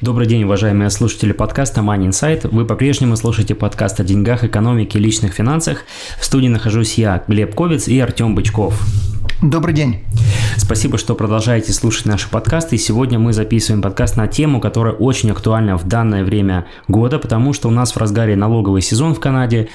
Добрый день, уважаемые слушатели подкаста Money Insight. Вы по-прежнему слушаете подкаст о деньгах, экономике и личных финансах. В студии нахожусь я, Глеб Ковец и Артем Бычков. Добрый день. Спасибо, что продолжаете слушать наши подкасты. И сегодня мы записываем подкаст на тему, которая очень актуальна в данное время года, потому что у нас в разгаре налоговый сезон в Канаде,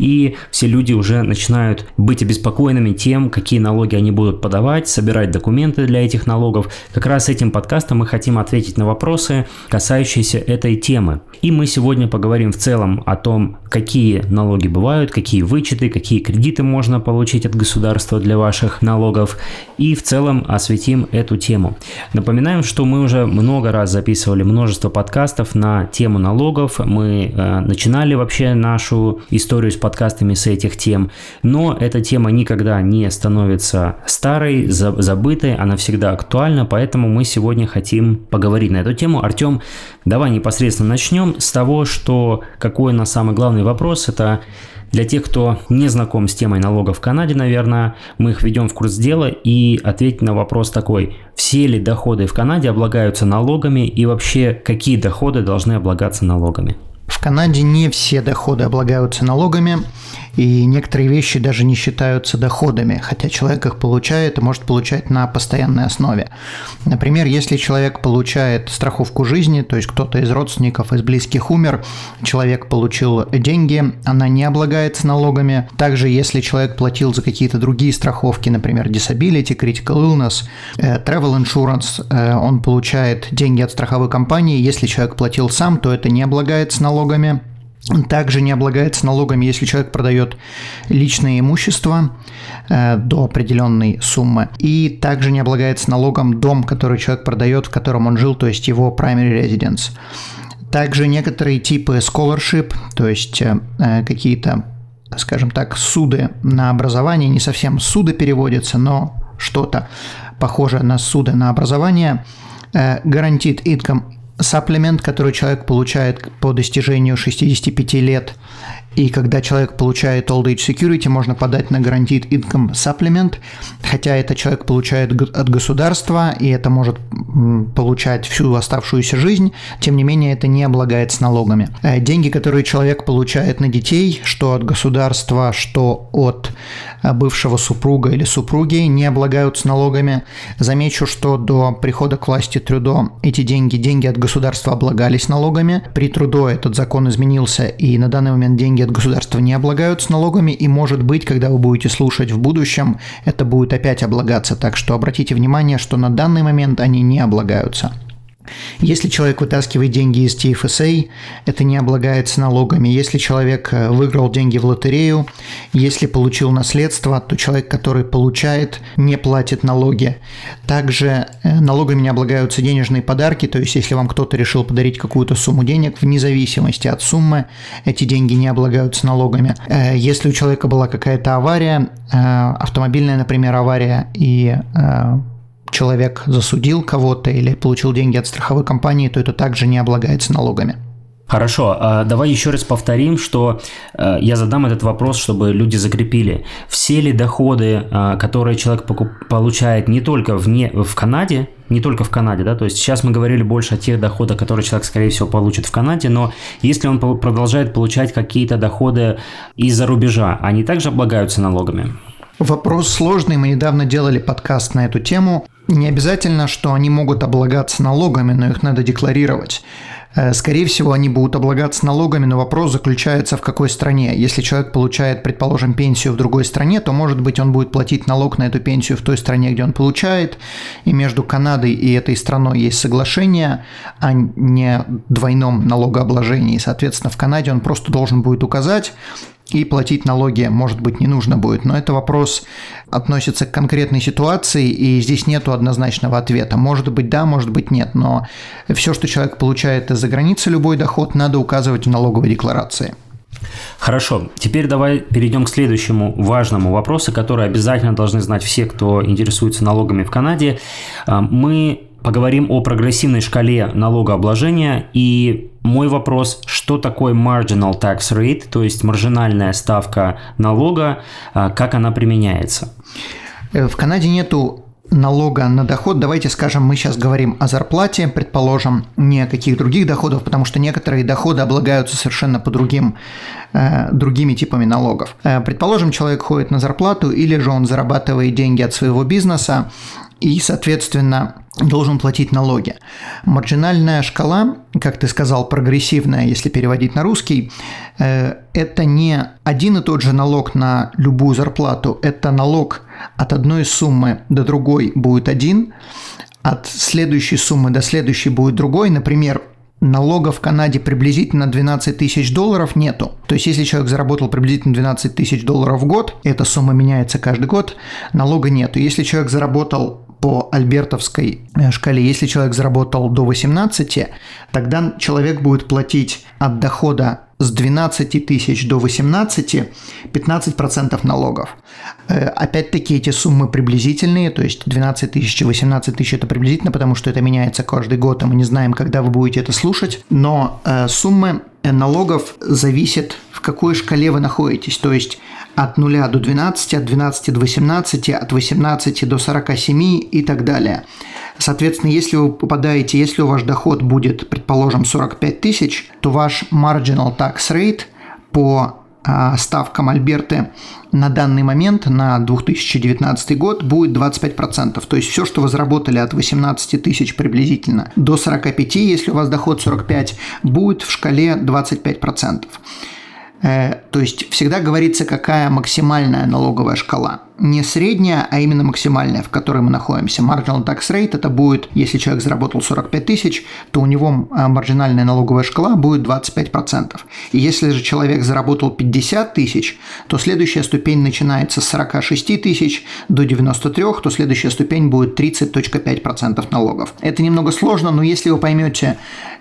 и все люди уже начинают быть обеспокоенными тем, какие налоги они будут подавать, собирать документы для этих налогов. Как раз этим подкастом мы хотим ответить на вопросы, касающиеся этой темы. И мы сегодня поговорим в целом о том, какие налоги бывают, какие вычеты, какие кредиты можно получить от государства для ваших налогов, и в целом осветим эту тему. Напоминаем, что мы уже много раз записывали множество подкастов на тему налогов. Мы э, начинали вообще нашу историю с подкастом подкастами с этих тем, но эта тема никогда не становится старой, забытой, она всегда актуальна, поэтому мы сегодня хотим поговорить на эту тему. Артем, давай непосредственно начнем с того, что какой у нас самый главный вопрос, это для тех, кто не знаком с темой налогов в Канаде, наверное, мы их ведем в курс дела и ответить на вопрос такой. Все ли доходы в Канаде облагаются налогами и вообще какие доходы должны облагаться налогами? В Канаде не все доходы облагаются налогами, и некоторые вещи даже не считаются доходами, хотя человек их получает и может получать на постоянной основе. Например, если человек получает страховку жизни, то есть кто-то из родственников, из близких умер, человек получил деньги, она не облагается налогами. Также, если человек платил за какие-то другие страховки, например, disability, critical illness, э, travel insurance, э, он получает деньги от страховой компании. Если человек платил сам, то это не облагается налогами. Также не облагается налогами, если человек продает личное имущество э, до определенной суммы. И также не облагается налогом дом, который человек продает, в котором он жил, то есть его primary residence. Также некоторые типы scholarship, то есть э, какие-то, скажем так, суды на образование, не совсем суды переводятся, но что-то похожее на суды на образование, э, guaranteed income Саплемент, который человек получает по достижению 65 лет, и когда человек получает Old Age Security, можно подать на Guaranteed Income Supplement, хотя это человек получает от государства, и это может получать всю оставшуюся жизнь, тем не менее это не облагается налогами. Э, деньги, которые человек получает на детей, что от государства, что от э, бывшего супруга или супруги, не облагаются налогами. Замечу, что до прихода к власти Трудо эти деньги, деньги от государства облагались налогами. При Трудо этот закон изменился, и на данный момент деньги деньги от государства не облагаются налогами, и может быть, когда вы будете слушать в будущем, это будет опять облагаться. Так что обратите внимание, что на данный момент они не облагаются. Если человек вытаскивает деньги из TFSA, это не облагается налогами. Если человек э, выиграл деньги в лотерею, если получил наследство, то человек, который получает, не платит налоги. Также э, налогами не облагаются денежные подарки, то есть если вам кто-то решил подарить какую-то сумму денег, вне зависимости от суммы, эти деньги не облагаются налогами. Э, если у человека была какая-то авария, автомобильная, например, авария, и человек засудил кого-то или получил деньги от страховой компании, то это также не облагается налогами. Хорошо, а давай еще раз повторим, что э, я задам этот вопрос, чтобы люди закрепили. Все ли доходы, э, которые человек получает не только вне, в Канаде, не только в Канаде, да, то есть сейчас мы говорили больше о тех доходах, которые человек, скорее всего, получит в Канаде, но если он продолжает получать какие-то доходы из-за рубежа, они также облагаются налогами? Вопрос сложный. Мы недавно делали подкаст на эту тему. Не обязательно, что они могут облагаться налогами, но их надо декларировать. Э, скорее всего, они будут облагаться налогами, но вопрос заключается в какой стране. Если человек получает, предположим, пенсию в другой стране, то, может быть, он будет платить налог на эту пенсию в той стране, где он получает. И между Канадой и этой страной есть соглашение о не двойном налогообложении. Соответственно, в Канаде он просто должен будет указать, и платить налоги, может быть, не нужно будет. Но это вопрос относится к конкретной ситуации, и здесь нет однозначного ответа. Может быть, да, может быть, нет. Но все, что человек получает из-за границы, любой доход, надо указывать в налоговой декларации. Хорошо, теперь давай перейдем к следующему важному вопросу, который обязательно должны знать все, кто интересуется налогами в Канаде. А, мы поговорим о прогрессивной шкале налогообложения и мой вопрос, что такое marginal tax rate, то есть маржинальная ставка налога, а, как она применяется? Э, в Канаде нету налога на доход, давайте скажем, мы сейчас говорим о зарплате, предположим, не о каких других доходах, потому что некоторые доходы облагаются совершенно по другим, э, другими типами налогов. Э, предположим, человек ходит на зарплату или же он зарабатывает деньги от своего бизнеса, и, соответственно, должен платить налоги. Маржинальная шкала, как ты сказал, прогрессивная, если переводить на русский, э, это не один и тот же налог на любую зарплату, это налог от одной суммы до другой будет один, от следующей суммы до следующей будет другой. Например, налога в Канаде приблизительно 12 тысяч долларов нету. То есть, если человек заработал приблизительно 12 тысяч долларов в год, эта сумма меняется каждый год, налога нету. Если человек заработал по альбертовской э, шкале, если человек заработал до 18, тогда человек будет платить от дохода с 12 тысяч до 18 15% налогов. Э, опять-таки эти суммы приблизительные, то есть 12 тысяч и 18 тысяч это приблизительно, потому что это меняется каждый год, и мы не знаем, когда вы будете это слушать, но э, суммы налогов зависят, в какой шкале вы находитесь, то есть от 0 до 12, от 12 до 18, от 18 до 47 и так далее. Соответственно, если вы попадаете, если у ваш доход будет, предположим, 45 тысяч, то ваш marginal tax rate по а, ставкам Альберты на данный момент, на 2019 год, будет 25%. То есть все, что вы заработали от 18 тысяч приблизительно до 45, если у вас доход 45, будет в шкале 25%. Э, то есть всегда говорится, какая максимальная налоговая шкала. Не средняя, а именно максимальная, в которой мы находимся. Marginal tax rate это будет, если человек заработал 45 тысяч, то у него а, маржинальная налоговая шкала будет 25%. И если же человек заработал 50 тысяч, то следующая ступень начинается с 46 тысяч до 93, то следующая ступень будет 30.5% налогов. Это немного сложно, но если вы поймете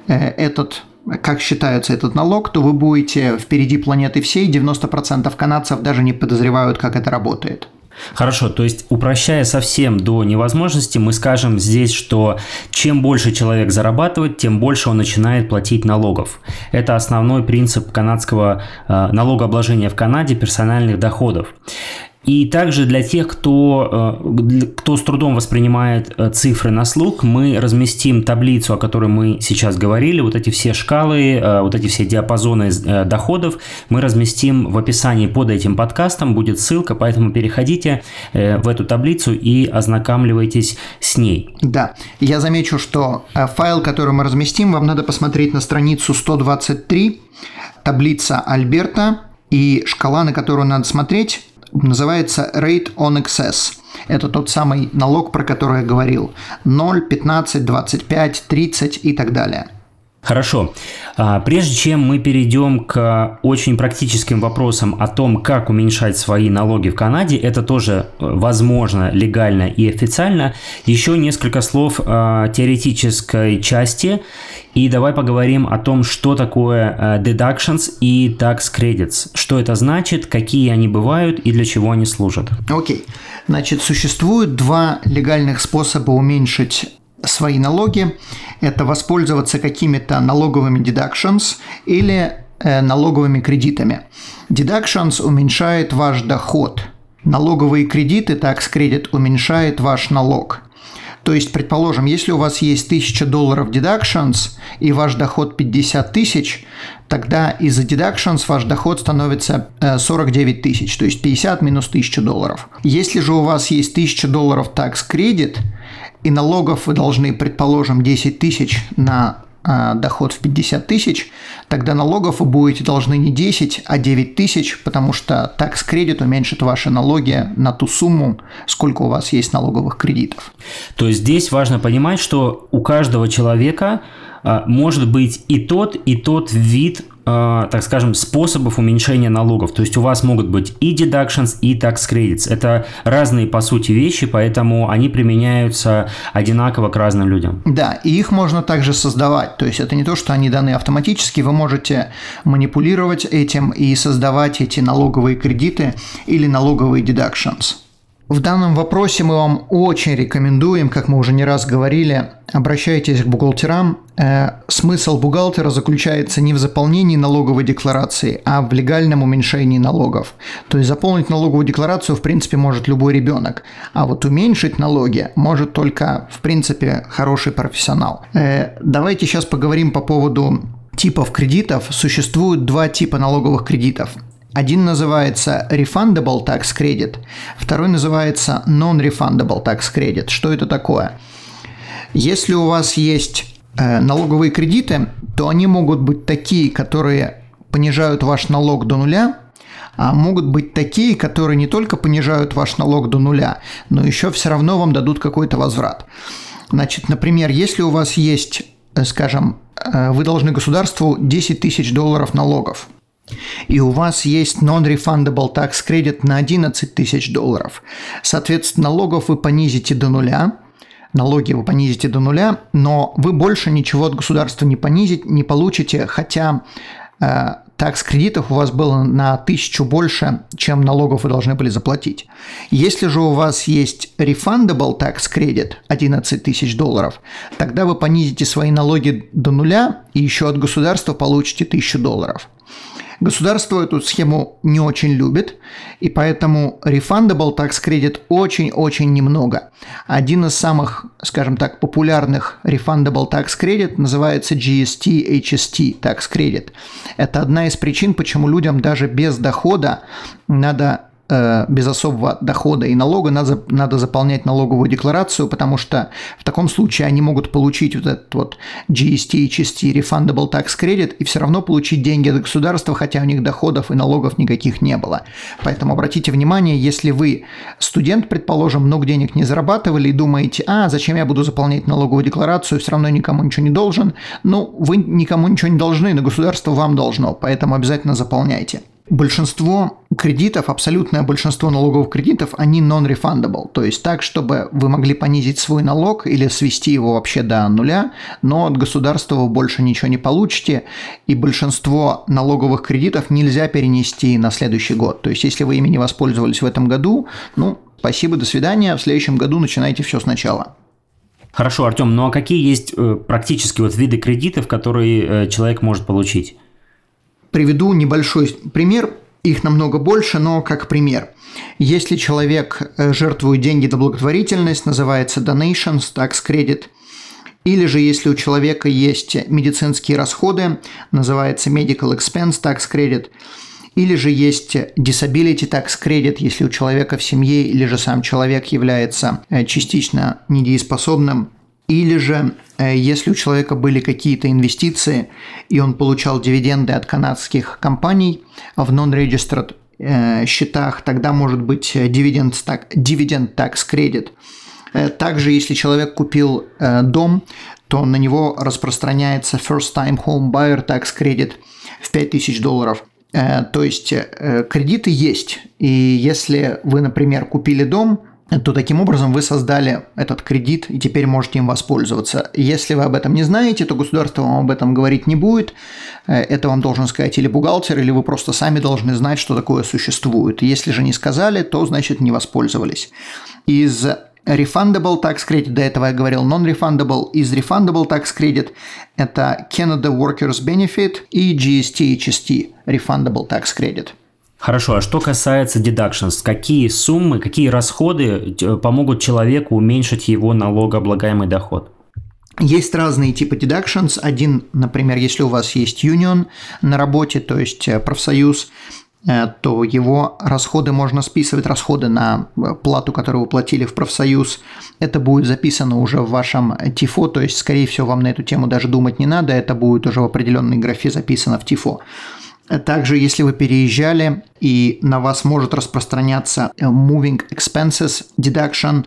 э, этот как считается этот налог, то вы будете впереди планеты всей, 90% канадцев даже не подозревают, как это работает. Хорошо, то есть упрощая совсем до невозможности, мы скажем здесь, что чем больше человек зарабатывает, тем больше он начинает платить налогов. Это основной принцип канадского э, налогообложения в Канаде персональных доходов. И также для тех, кто, э, кто с трудом воспринимает э, цифры на слух, мы разместим таблицу, о которой мы сейчас говорили, вот эти все шкалы, э, вот эти все диапазоны доходов, мы разместим в описании под этим подкастом, будет ссылка, поэтому переходите в эту таблицу и ознакомливайтесь с ней. Да, я замечу, что файл, который мы разместим, вам надо посмотреть на страницу 123, таблица Альберта, и шкала, на которую надо смотреть, называется Rate on Excess. Это тот самый налог, про который я говорил. 0, 15, 25, 30 и так далее. Хорошо. А, прежде чем мы перейдем к очень практическим вопросам о том, как уменьшать свои налоги в Канаде, это тоже э, возможно легально и официально, еще несколько слов теоретической части. И давай поговорим о том, что такое э, deductions и tax credits. Что это значит, какие они бывают и для чего они служат. Окей. Okay. Значит, существует два легальных способа уменьшить свои налоги. Это воспользоваться какими-то налоговыми deductions или э, налоговыми кредитами. Deductions уменьшает ваш доход. Налоговые кредиты, tax credit, уменьшает ваш налог. То есть, предположим, если у вас есть 1000 долларов deductions и ваш доход 50 тысяч, тогда из-за deductions ваш доход становится 49 э, тысяч, то есть 50 минус 1000 долларов. Если же у вас есть 1000 долларов tax credit, и налогов вы должны, предположим, 10 тысяч на а, доход в 50 тысяч, тогда налогов вы будете должны не 10, а 9 тысяч, потому что такс кредит уменьшит ваши налоги на ту сумму, сколько у вас есть налоговых кредитов. То есть здесь важно понимать, что у каждого человека а, может быть и тот, и тот вид так скажем, способов уменьшения налогов. То есть у вас могут быть и deductions, и tax credits. Это разные, по сути, вещи, поэтому они применяются одинаково к разным людям. Да, и их можно также создавать. То есть это не то, что они даны автоматически, вы можете манипулировать этим и создавать эти налоговые кредиты или налоговые deductions. В данном вопросе мы вам очень рекомендуем, как мы уже не раз говорили, обращайтесь к бухгалтерам. Э, смысл бухгалтера заключается не в заполнении налоговой декларации, а в легальном уменьшении налогов. То есть заполнить налоговую декларацию в принципе может любой ребенок, а вот уменьшить налоги может только в принципе хороший профессионал. Э, давайте сейчас поговорим по поводу типов кредитов. Существует два типа налоговых кредитов. Один называется Refundable Tax Credit, второй называется Non-Refundable Tax Credit. Что это такое? Если у вас есть э, налоговые кредиты, то они могут быть такие, которые понижают ваш налог до нуля, а могут быть такие, которые не только понижают ваш налог до нуля, но еще все равно вам дадут какой-то возврат. Значит, например, если у вас есть, э, скажем, э, вы должны государству 10 тысяч долларов налогов – и у вас есть non-refundable tax credit на 11 тысяч долларов. Соответственно, налогов вы понизите до нуля, налоги вы понизите до нуля, но вы больше ничего от государства не понизить, не получите, хотя э, такс кредитов у вас было на тысячу больше, чем налогов вы должны были заплатить. Если же у вас есть refundable tax credit 11 тысяч долларов, тогда вы понизите свои налоги до нуля и еще от государства получите тысячу долларов. Государство эту схему не очень любит, и поэтому refundable tax credit очень-очень немного. Один из самых, скажем так, популярных refundable tax credit называется GST HST tax credit. Это одна из причин, почему людям даже без дохода надо без особого дохода и налога надо, надо заполнять налоговую декларацию, потому что в таком случае они могут получить вот этот вот GST, HST, Refundable Tax Credit и все равно получить деньги от государства, хотя у них доходов и налогов никаких не было. Поэтому обратите внимание, если вы студент, предположим, много денег не зарабатывали и думаете, а, зачем я буду заполнять налоговую декларацию, все равно никому ничего не должен, ну, вы никому ничего не должны, но государство вам должно, поэтому обязательно заполняйте большинство кредитов, абсолютное большинство налоговых кредитов, они non-refundable. То есть так, чтобы вы могли понизить свой налог или свести его вообще до нуля, но от государства вы больше ничего не получите. И большинство налоговых кредитов нельзя перенести на следующий год. То есть если вы ими не воспользовались в этом году, ну, спасибо, до свидания, в следующем году начинайте все сначала. Хорошо, Артем, ну а какие есть э, практически вот виды кредитов, которые э, человек может получить? Приведу небольшой пример, их намного больше, но как пример. Если человек э, жертвует деньги на благотворительность, называется donations, tax credit, или же если у человека есть медицинские расходы, называется medical expense tax credit, или же есть disability tax credit, если у человека в семье или же сам человек является э, частично недееспособным, или же, э, если у человека были какие-то инвестиции, и он получал дивиденды от канадских компаний в non-registered э, счетах, тогда может быть dividend tax credit. Э, также, если человек купил дом, то на него распространяется First Time Home Buyer Tax Credit в 5000 долларов. То есть кредиты есть. И если вы, например, купили дом, то таким образом вы создали этот кредит и теперь можете им воспользоваться. Если вы об этом не знаете, то государство вам об этом говорить не будет. Э, это вам должен сказать или бухгалтер, или вы просто сами должны знать, что такое существует. Если же не сказали, то значит не воспользовались. Из Refundable Tax Credit, до этого я говорил Non-Refundable, из Refundable Tax Credit это Canada Workers Benefit и GST HST Refundable Tax Credit – Хорошо, а что касается deductions, какие суммы, какие расходы э, помогут человеку уменьшить его налогооблагаемый доход? Есть разные типы deductions. Один, например, если у вас есть union на работе, то есть э, профсоюз, э, то его расходы можно списывать, расходы на плату, которую вы платили в профсоюз. Это будет записано уже в вашем ТИФО, то есть, скорее всего, вам на эту тему даже думать не надо, это будет уже в определенной графе записано в ТИФО. Также, если вы переезжали и на вас может распространяться э, Moving Expenses Deduction,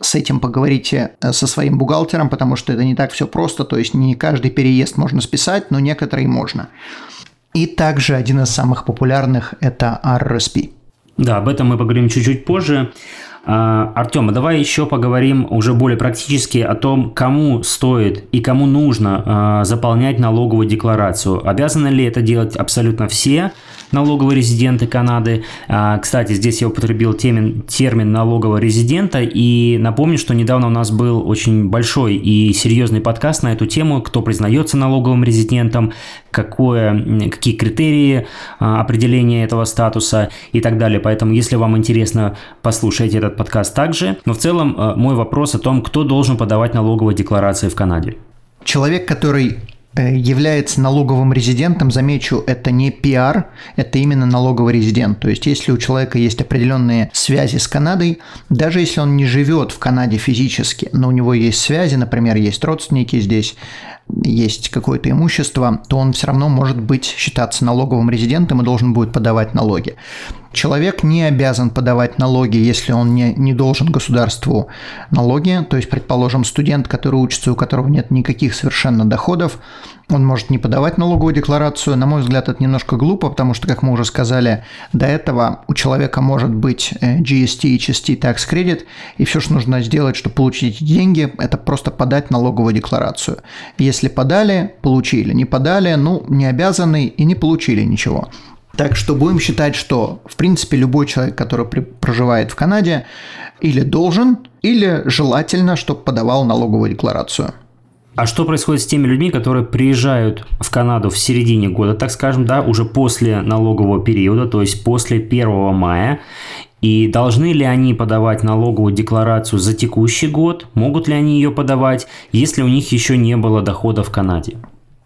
с этим поговорите э, со своим бухгалтером, потому что это не так все просто, то есть не каждый переезд можно списать, но некоторые можно. И также один из самых популярных – это RRSP. Да, об этом мы поговорим чуть-чуть позже. А, Артем, а давай еще поговорим уже более практически о том, кому стоит и кому нужно а, заполнять налоговую декларацию. Обязаны ли это делать абсолютно все налоговые резиденты Канады? А, кстати, здесь я употребил термин, термин налогового резидента и напомню, что недавно у нас был очень большой и серьезный подкаст на эту тему, кто признается налоговым резидентом, какое, какие критерии определения этого статуса и так далее. Поэтому, если вам интересно, послушайте этот подкаст также. Но в целом э, мой вопрос о том, кто должен подавать налоговые декларации в Канаде. Человек, который является налоговым резидентом, замечу, это не пиар, это именно налоговый резидент. То есть, если у человека есть определенные связи с Канадой, даже если он не живет в Канаде физически, но у него есть связи, например, есть родственники здесь, есть какое-то имущество, то он все равно может быть считаться налоговым резидентом и должен будет подавать налоги. Человек не обязан подавать налоги, если он не, не должен государству налоги. То есть, предположим, студент, который учится, у которого нет никаких совершенно доходов, он может не подавать налоговую декларацию. На мой взгляд, это немножко глупо, потому что, как мы уже сказали, до этого у человека может быть э, GST, HST, Tax Credit, и все, что нужно сделать, чтобы получить эти деньги, это просто подать налоговую декларацию. Если подали, получили. Не подали, ну, не обязаны и не получили ничего. Так что будем считать, что, в принципе, любой человек, который проживает в Канаде, или должен, или желательно, чтобы подавал налоговую декларацию. А что происходит с теми людьми, которые приезжают в Канаду в середине года, так скажем, да, уже после налогового периода, то есть после 1 мая, и должны ли они подавать налоговую декларацию за текущий год? Могут ли они ее подавать, если у них еще не было дохода в Канаде?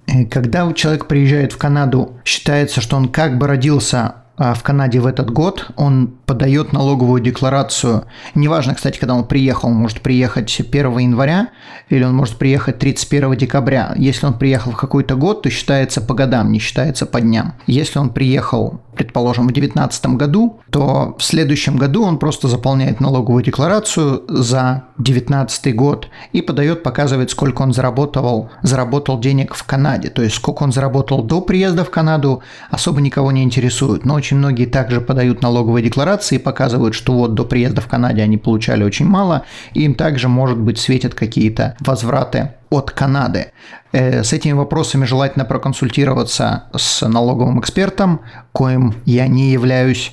Э, когда человек приезжает в Канаду, считается, что он как бы родился в Канаде в этот год, он подает налоговую декларацию. Неважно, кстати, когда он приехал, он может приехать 1 января или он может приехать 31 декабря. Если он приехал в какой-то год, то считается по годам, не считается по дням. Если он приехал, предположим, в 2019 году, то в следующем году он просто заполняет налоговую декларацию за 2019 год и подает, показывает, сколько он заработал, заработал денег в Канаде. То есть сколько он заработал до приезда в Канаду, особо никого не интересует. Но очень многие также подают налоговые декларации и показывают, что вот до приезда в Канаде они получали очень мало, и им также, может быть, светят какие-то возвраты от Канады. Э, с этими вопросами желательно проконсультироваться с налоговым экспертом, коим я не являюсь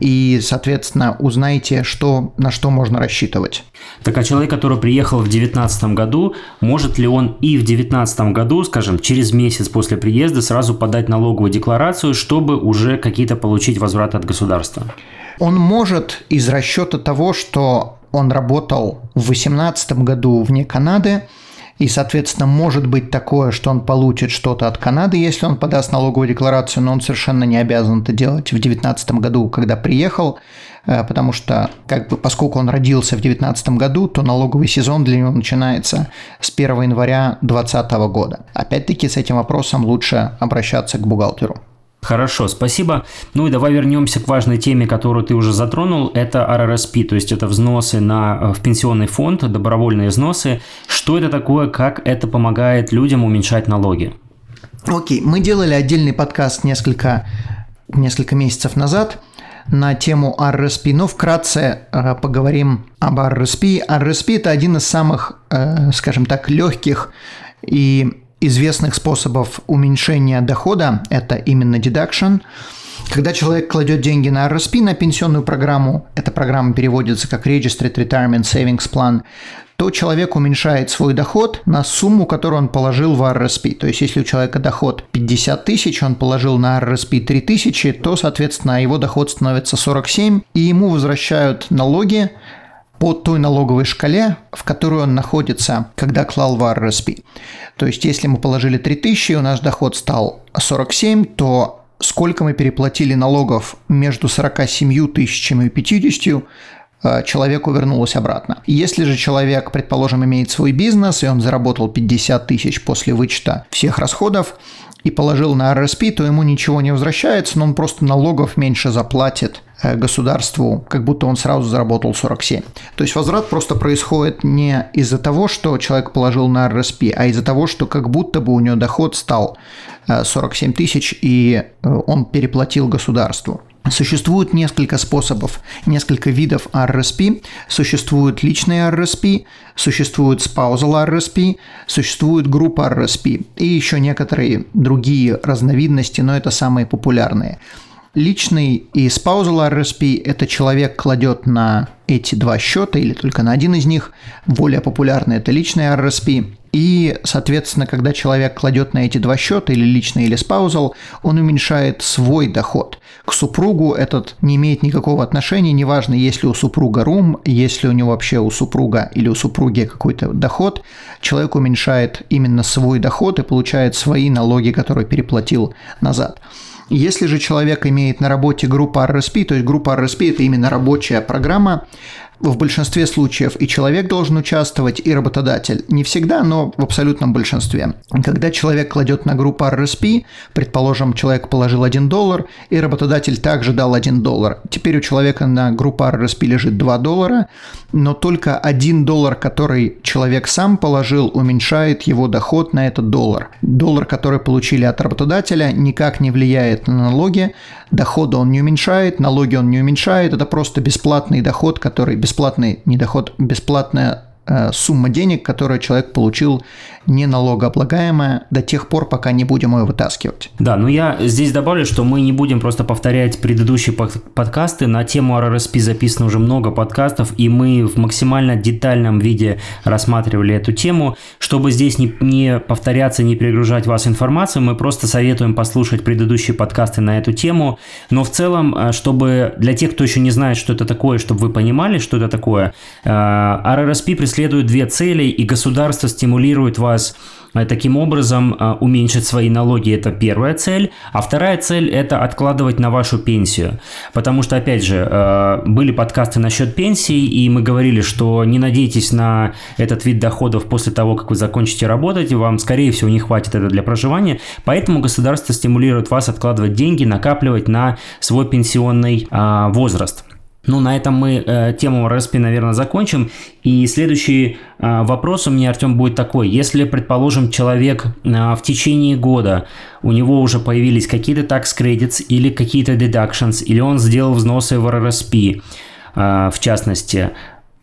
и, соответственно, узнайте, что, на что можно рассчитывать. Так а человек, который приехал в 2019 году, может ли он и в 2019 году, скажем, через месяц после приезда сразу подать налоговую декларацию, чтобы уже какие-то получить возвраты от государства? Он может из расчета того, что он работал в 2018 году вне Канады, и, соответственно, может быть такое, что он получит что-то от Канады, если он подаст налоговую декларацию, но он совершенно не обязан это делать в 2019 году, когда приехал, э, потому что, как бы, поскольку он родился в 2019 году, то налоговый сезон для него начинается с 1 января 2020 года. Опять-таки, с этим вопросом лучше обращаться к бухгалтеру. Хорошо, спасибо. Ну и давай вернемся к важной теме, которую ты уже затронул. Это RRSP, то есть это взносы на, э, в пенсионный фонд, добровольные взносы. Что это такое, как это помогает людям уменьшать налоги? Окей, мы делали отдельный подкаст несколько, несколько месяцев назад на тему RRSP, но вкратце э, поговорим об RRSP. RRSP – это один из самых, э, скажем так, легких и известных способов уменьшения дохода – это именно deduction. Когда человек кладет деньги на RSP, на пенсионную программу, эта программа переводится как Registered Retirement Savings Plan, то человек уменьшает свой доход на сумму, которую он положил в RSP. То есть, если у человека доход 50 тысяч, он положил на RSP 3 тысячи, то, соответственно, его доход становится 47, и ему возвращают налоги по той налоговой шкале, в которой он находится, когда клал в RSP. То есть, если мы положили 3000, у нас доход стал 47, то сколько мы переплатили налогов между 47 тысячами и 50, э, человеку вернулось обратно. Если же человек, предположим, имеет свой бизнес, и он заработал 50 тысяч после вычета всех расходов, и положил на RSP, то ему ничего не возвращается, но он просто налогов меньше заплатит государству, как будто он сразу заработал 47. То есть возврат просто происходит не из-за того, что человек положил на RSP, а из-за того, что как будто бы у него доход стал 47 тысяч, и он переплатил государству. Существует несколько способов, несколько видов RSP. Существует личный RSP, существует spousal RSP, существует группа RSP и еще некоторые другие разновидности, но это самые популярные. Личный и spousal RSP – это человек кладет на эти два счета или только на один из них. Более популярный – это личный RSP. И, соответственно, когда человек кладет на эти два счета, или личный, или спаузал, он уменьшает свой доход. К супругу этот не имеет никакого отношения, неважно, есть ли у супруга рум, есть ли у него вообще у супруга или у супруги какой-то доход, человек уменьшает именно свой доход и получает свои налоги, которые переплатил назад. Если же человек имеет на работе группу RSP, то есть группа RSP – это именно рабочая программа, в большинстве случаев и человек должен участвовать, и работодатель. Не всегда, но в абсолютном большинстве. Когда человек кладет на группу RSP, предположим, человек положил 1 доллар, и работодатель также дал 1 доллар. Теперь у человека на группу RSP лежит 2 доллара, но только 1 доллар, который человек сам положил, уменьшает его доход на этот доллар. Доллар, который получили от работодателя, никак не влияет на налоги, дохода он не уменьшает, налоги он не уменьшает, это просто бесплатный доход, который бесплатный не доход, бесплатная сумма денег, которую человек получил не налогооблагаемая до тех пор, пока не будем ее вытаскивать. Да, но я здесь добавлю, что мы не будем просто повторять предыдущие подкасты. На тему RRSP записано уже много подкастов, и мы в максимально детальном виде рассматривали эту тему. Чтобы здесь не, не повторяться, не перегружать вас информацией, мы просто советуем послушать предыдущие подкасты на эту тему. Но в целом, э, чтобы для тех, кто еще не знает, что это такое, чтобы вы понимали, что это такое, э, преследует две цели, и государство стимулирует вас вас э, таким образом э, уменьшить свои налоги – это первая цель, а вторая цель – это откладывать на вашу пенсию. Потому что, опять же, э, были подкасты насчет пенсии, и мы говорили, что не надейтесь на этот вид доходов после того, как вы закончите работать, вам, скорее всего, не хватит это для проживания, поэтому государство стимулирует вас откладывать деньги, накапливать на свой пенсионный возраст. Ну, на этом мы э, тему РСП, наверное, закончим. И следующий э, вопрос у меня, Артем, будет такой. Если, предположим, человек э, в течение года, у него уже появились какие-то tax credits или какие-то deductions, или он сделал взносы в РРСП, э, в частности,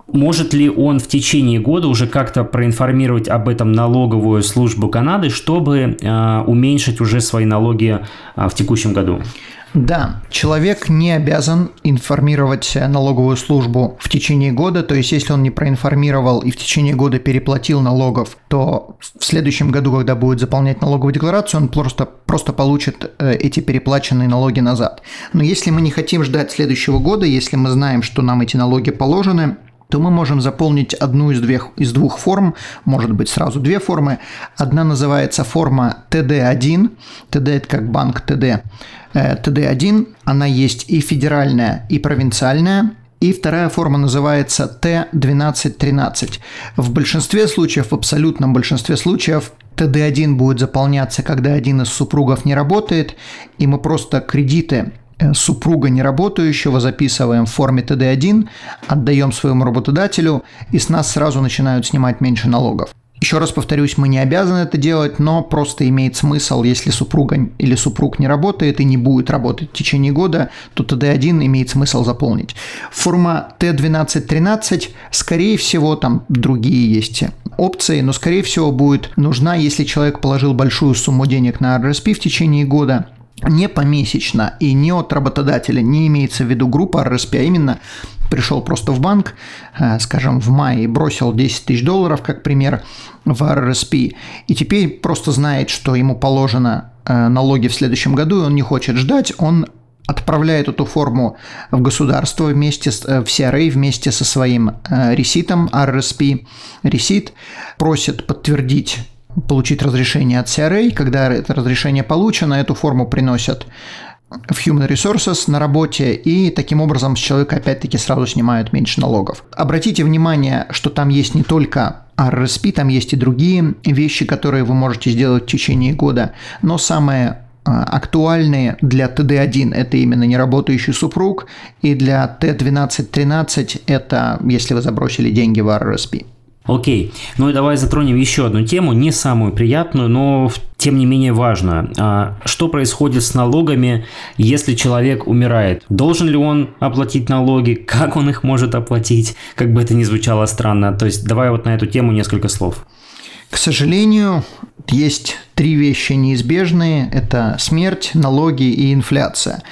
может ли он в течение года уже как-то проинформировать об этом налоговую службу Канады, чтобы э, уменьшить уже свои налоги э, в текущем году? Да, человек не обязан информировать налоговую службу в течение года, то есть если он не проинформировал и в течение года переплатил налогов, то в следующем году, когда будет заполнять налоговую декларацию, он просто, просто получит э, эти переплаченные налоги назад. Но если мы не хотим ждать следующего года, если мы знаем, что нам эти налоги положены, то мы можем заполнить одну из, двух, из двух форм, может быть сразу две формы. Одна называется форма TD1, TD это как банк TD, TD1, она есть и федеральная, и провинциальная, и вторая форма называется Т1213. В большинстве случаев, в абсолютном большинстве случаев, ТД1 будет заполняться, когда один из супругов не работает, и мы просто кредиты Э, супруга неработающего записываем в форме ТД1, отдаем своему работодателю, и с нас сразу начинают снимать меньше налогов. Еще раз повторюсь, мы не обязаны это делать, но просто имеет смысл, если супруга или супруг не работает и не будет работать в течение года, то ТД1 имеет смысл заполнить. Форма Т1213, скорее всего, там другие есть опции, но скорее всего будет нужна, если человек положил большую сумму денег на RSP в течение года, не помесячно и не от работодателя, не имеется в виду группа RSP, а именно пришел просто в банк, э, скажем, в мае и бросил 10 тысяч долларов, как пример, в RSP, и теперь просто знает, что ему положено э, налоги в следующем году, и он не хочет ждать, он отправляет эту форму в государство вместе с, э, в CRA вместе со своим реситом RSP, ресит, просит подтвердить получить разрешение от CRA. Когда это разрешение получено, эту форму приносят в Human Resources на работе, и таким образом с человека опять-таки сразу снимают меньше налогов. Обратите внимание, что там есть не только RSP, там есть и другие вещи, которые вы можете сделать в течение года, но самое актуальны для ТД-1 – это именно неработающий супруг, и для Т-12-13 – это если вы забросили деньги в РРСП. Окей, ну и давай затронем еще одну тему, не самую приятную, но тем не менее важную. А, что происходит с налогами, если человек умирает? Должен ли он оплатить налоги? Как он их может оплатить? Как бы это ни звучало странно. То есть давай вот на эту тему несколько слов. К сожалению, есть три вещи неизбежные. Это смерть, налоги и инфляция.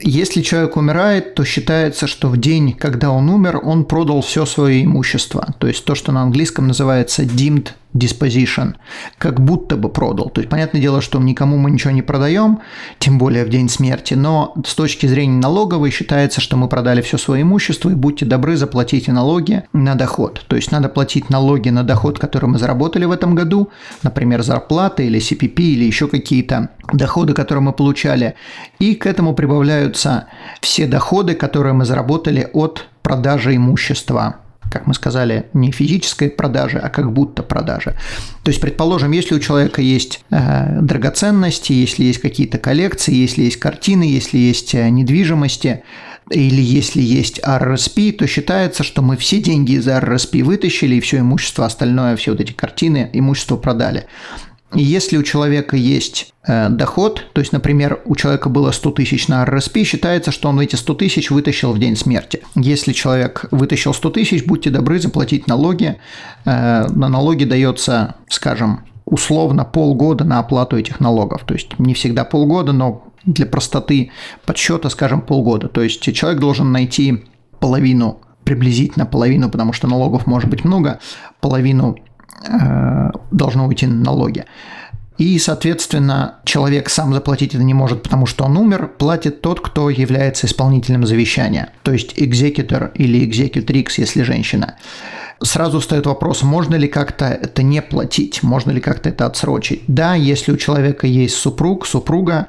Если человек умирает, то считается, что в день, когда он умер, он продал все свое имущество. То есть то, что на английском называется deemed disposition, как будто бы продал. То есть, понятное дело, что никому мы ничего не продаем, тем более в день смерти, но с точки зрения налоговой считается, что мы продали все свое имущество, и будьте добры, заплатите налоги на доход. То есть, надо платить налоги на доход, который мы заработали в этом году, например, зарплаты или CPP или еще какие-то доходы, которые мы получали, и к этому прибавляются все доходы, которые мы заработали от продажи имущества как мы сказали, не физической продажи, а как будто продажи. То есть, предположим, если у человека есть э, драгоценности, если есть какие-то коллекции, если есть картины, если есть э, недвижимости, или если есть RRSP, то считается, что мы все деньги из RRSP вытащили, и все имущество остальное, все вот эти картины, имущество продали. И если у человека есть э, доход, то есть, например, у человека было 100 тысяч на РСП, считается, что он эти 100 тысяч вытащил в день смерти. Если человек вытащил 100 тысяч, будьте добры заплатить налоги. Э, на налоги дается, скажем, условно полгода на оплату этих налогов. То есть не всегда полгода, но для простоты подсчета, скажем, полгода. То есть человек должен найти половину приблизительно половину, потому что налогов может быть много, половину должно уйти налоги. И, соответственно, человек сам заплатить это не может, потому что он умер, платит тот, кто является исполнителем завещания, то есть экзекутор или экзекутрикс, если женщина. Сразу встает вопрос, можно ли как-то это не платить, можно ли как-то это отсрочить. Да, если у человека есть супруг, супруга,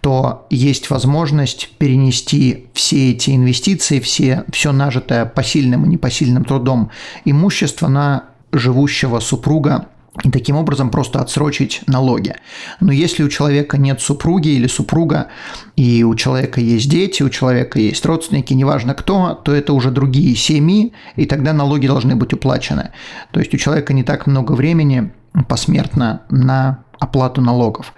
то есть возможность перенести все эти инвестиции, все, все нажитое посильным и непосильным трудом имущество на живущего супруга и таким образом просто отсрочить налоги. Но если у человека нет супруги или супруга, и у человека есть дети, у человека есть родственники, неважно кто, то это уже другие семьи, и тогда налоги должны быть уплачены. То есть у человека не так много времени посмертно на оплату налогов.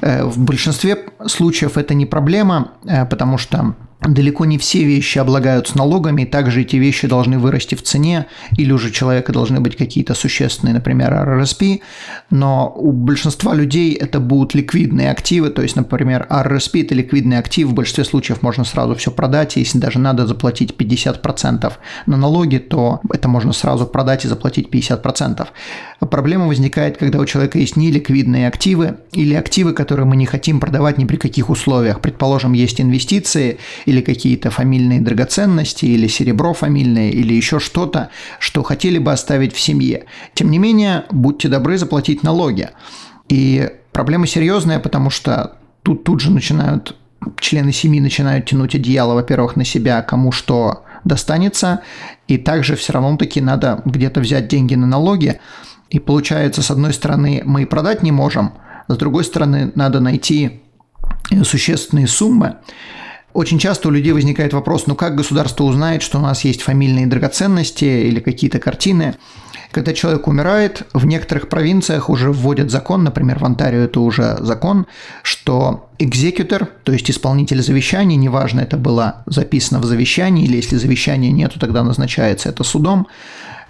Э, в большинстве случаев это не проблема, э, потому что далеко не все вещи облагаются налогами, также эти вещи должны вырасти в цене, или уже человека должны быть какие-то существенные, например, RRSP, но у большинства людей это будут ликвидные активы, то есть, например, RRSP – это ликвидный актив, в большинстве случаев можно сразу все продать, если даже надо заплатить 50% на налоги, то это можно сразу продать и заплатить 50%. Проблема возникает, когда у человека есть неликвидные активы или активы, которые мы не хотим продавать ни при каких условиях. Предположим, есть инвестиции или какие-то фамильные драгоценности, или серебро фамильное, или еще что-то, что хотели бы оставить в семье. Тем не менее, будьте добры заплатить налоги. И проблема серьезная, потому что тут, тут же начинают члены семьи начинают тянуть одеяло, во-первых, на себя, кому что достанется, и также все равно таки надо где-то взять деньги на налоги, и получается, с одной стороны, мы и продать не можем, с другой стороны, надо найти существенные суммы. Очень часто у людей возникает вопрос, ну как государство узнает, что у нас есть фамильные драгоценности или какие-то картины? Когда человек умирает, в некоторых провинциях уже вводят закон, например, в Онтарио это уже закон, что экзекутор, то есть исполнитель завещания, неважно, это было записано в завещании, или если завещания нету, тогда назначается это судом,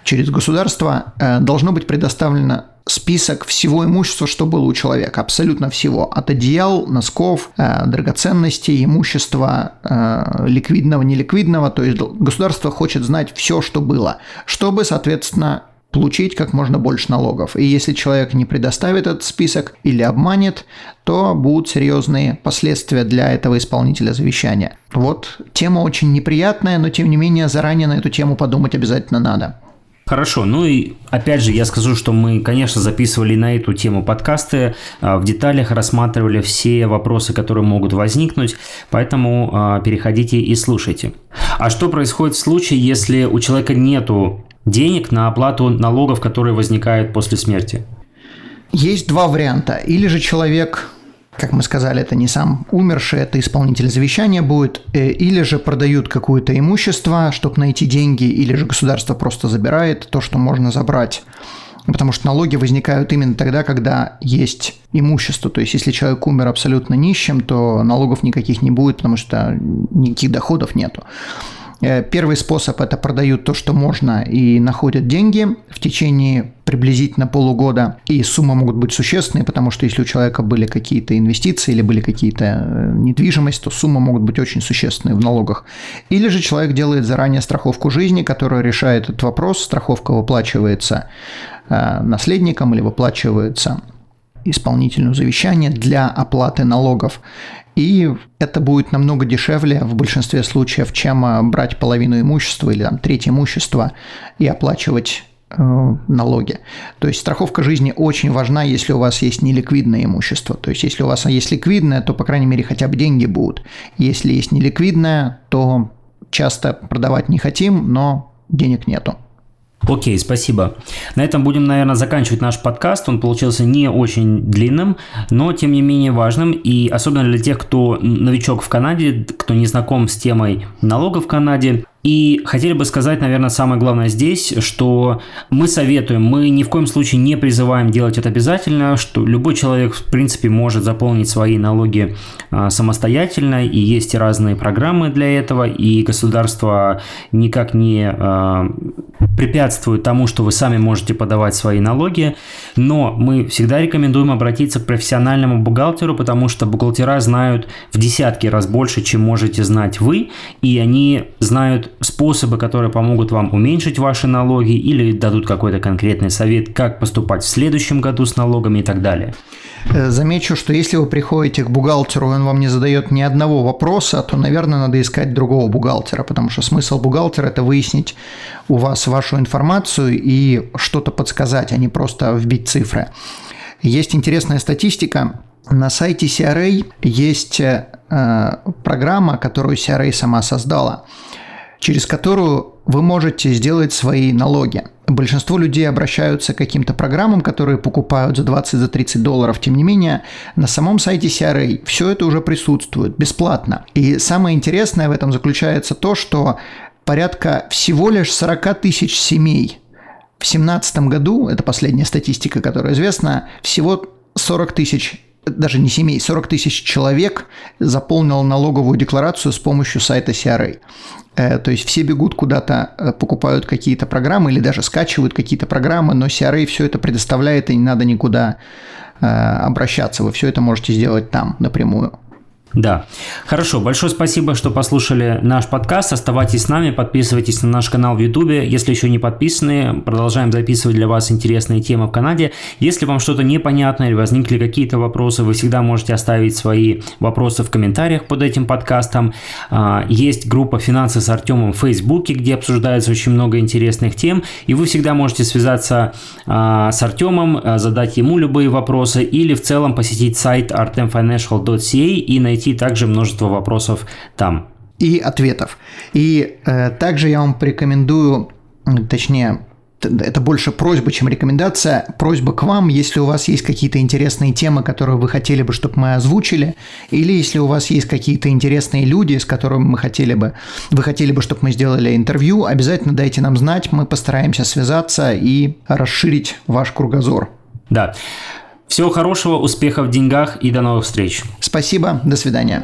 через государство э, должно быть предоставлено список всего имущества, что было у человека, абсолютно всего, от одеял, носков, э, драгоценностей, имущества э, ликвидного, неликвидного, то есть государство хочет знать все, что было, чтобы, соответственно, получить как можно больше налогов. И если человек не предоставит этот список или обманет, то будут серьезные последствия для этого исполнителя завещания. Вот тема очень неприятная, но тем не менее заранее на эту тему подумать обязательно надо. Хорошо, ну и опять же я скажу, что мы, конечно, записывали на эту тему подкасты, а, в деталях рассматривали все вопросы, которые могут возникнуть, поэтому а, переходите и слушайте. А что происходит в случае, если у человека нету денег на оплату налогов, которые возникают после смерти? Есть два варианта. Или же человек как мы сказали, это не сам умерший, это исполнитель завещания будет, э, или же продают какое-то имущество, чтобы найти деньги, или же государство просто забирает то, что можно забрать. Потому что налоги возникают именно тогда, когда есть имущество. То есть, если человек умер абсолютно нищим, то налогов никаких не будет, потому что никаких доходов нету. Э, первый способ – это продают то, что можно, и находят деньги в течение приблизительно полугода. И суммы могут быть существенные, потому что если у человека были какие-то инвестиции или были какие-то э, недвижимость, то суммы могут быть очень существенные в налогах. Или же человек делает заранее страховку жизни, которая решает этот вопрос. Страховка выплачивается э, наследникам или выплачивается исполнителю завещания для оплаты налогов. И это будет намного дешевле в большинстве случаев, чем а, брать половину имущества или там, треть имущества и оплачивать э, налоги. То есть страховка жизни очень важна, если у вас есть неликвидное имущество. То есть если у вас есть ликвидное, то, по крайней мере, хотя бы деньги будут. Если есть неликвидное, то часто продавать не хотим, но денег нету. Окей, спасибо. На этом будем, наверное, заканчивать наш подкаст. Он получился не очень длинным, но тем не менее важным. И особенно для тех, кто новичок в Канаде, кто не знаком с темой налогов в Канаде, и хотели бы сказать, наверное, самое главное здесь, что мы советуем, мы ни в коем случае не призываем делать это обязательно, что любой человек, в принципе, может заполнить свои налоги а, самостоятельно, и есть разные программы для этого, и государство никак не а, препятствует тому, что вы сами можете подавать свои налоги, но мы всегда рекомендуем обратиться к профессиональному бухгалтеру, потому что бухгалтера знают в десятки раз больше, чем можете знать вы, и они знают способы, которые помогут вам уменьшить ваши налоги или дадут какой-то конкретный совет, как поступать в следующем году с налогами и так далее. Э, замечу, что если вы приходите к бухгалтеру, и он вам не задает ни одного вопроса, то, наверное, надо искать другого бухгалтера, потому что смысл бухгалтера – это выяснить у вас вашу информацию и что-то подсказать, а не просто вбить цифры. Есть интересная статистика. На сайте CRA есть э, программа, которую CRA сама создала – через которую вы можете сделать свои налоги. Большинство людей обращаются к каким-то программам, которые покупают за 20-30 долларов. Тем не менее, на самом сайте CRA все это уже присутствует бесплатно. И самое интересное в этом заключается то, что порядка всего лишь 40 тысяч семей в 2017 году, это последняя статистика, которая известна, всего 40 тысяч даже не семей, 40 тысяч человек заполнил налоговую декларацию с помощью сайта CRA. Э, то есть все бегут куда-то, э, покупают какие-то программы или даже скачивают какие-то программы, но CRA все это предоставляет, и не надо никуда э, обращаться. Вы все это можете сделать там напрямую. Да. Хорошо, большое спасибо, что послушали наш подкаст. Оставайтесь с нами, подписывайтесь на наш канал в Ютубе. Если еще не подписаны, продолжаем записывать для вас интересные темы в Канаде. Если вам что-то непонятно или возникли какие-то вопросы, вы всегда можете оставить свои вопросы в комментариях под этим подкастом. А, есть группа «Финансы с Артемом» в Фейсбуке, где обсуждается очень много интересных тем. И вы всегда можете связаться а, с Артемом, а, задать ему любые вопросы или в целом посетить сайт artemfinancial.ca и найти найти также множество вопросов там. И ответов. И э, также я вам порекомендую, точнее, это больше просьба, чем рекомендация. Просьба к вам, если у вас есть какие-то интересные темы, которые вы хотели бы, чтобы мы озвучили, или если у вас есть какие-то интересные люди, с которыми мы хотели бы, вы хотели бы, чтобы мы сделали интервью, обязательно дайте нам знать, мы постараемся связаться и расширить ваш кругозор. Да. Всего хорошего, успехов в деньгах и до новых встреч. Спасибо, до свидания.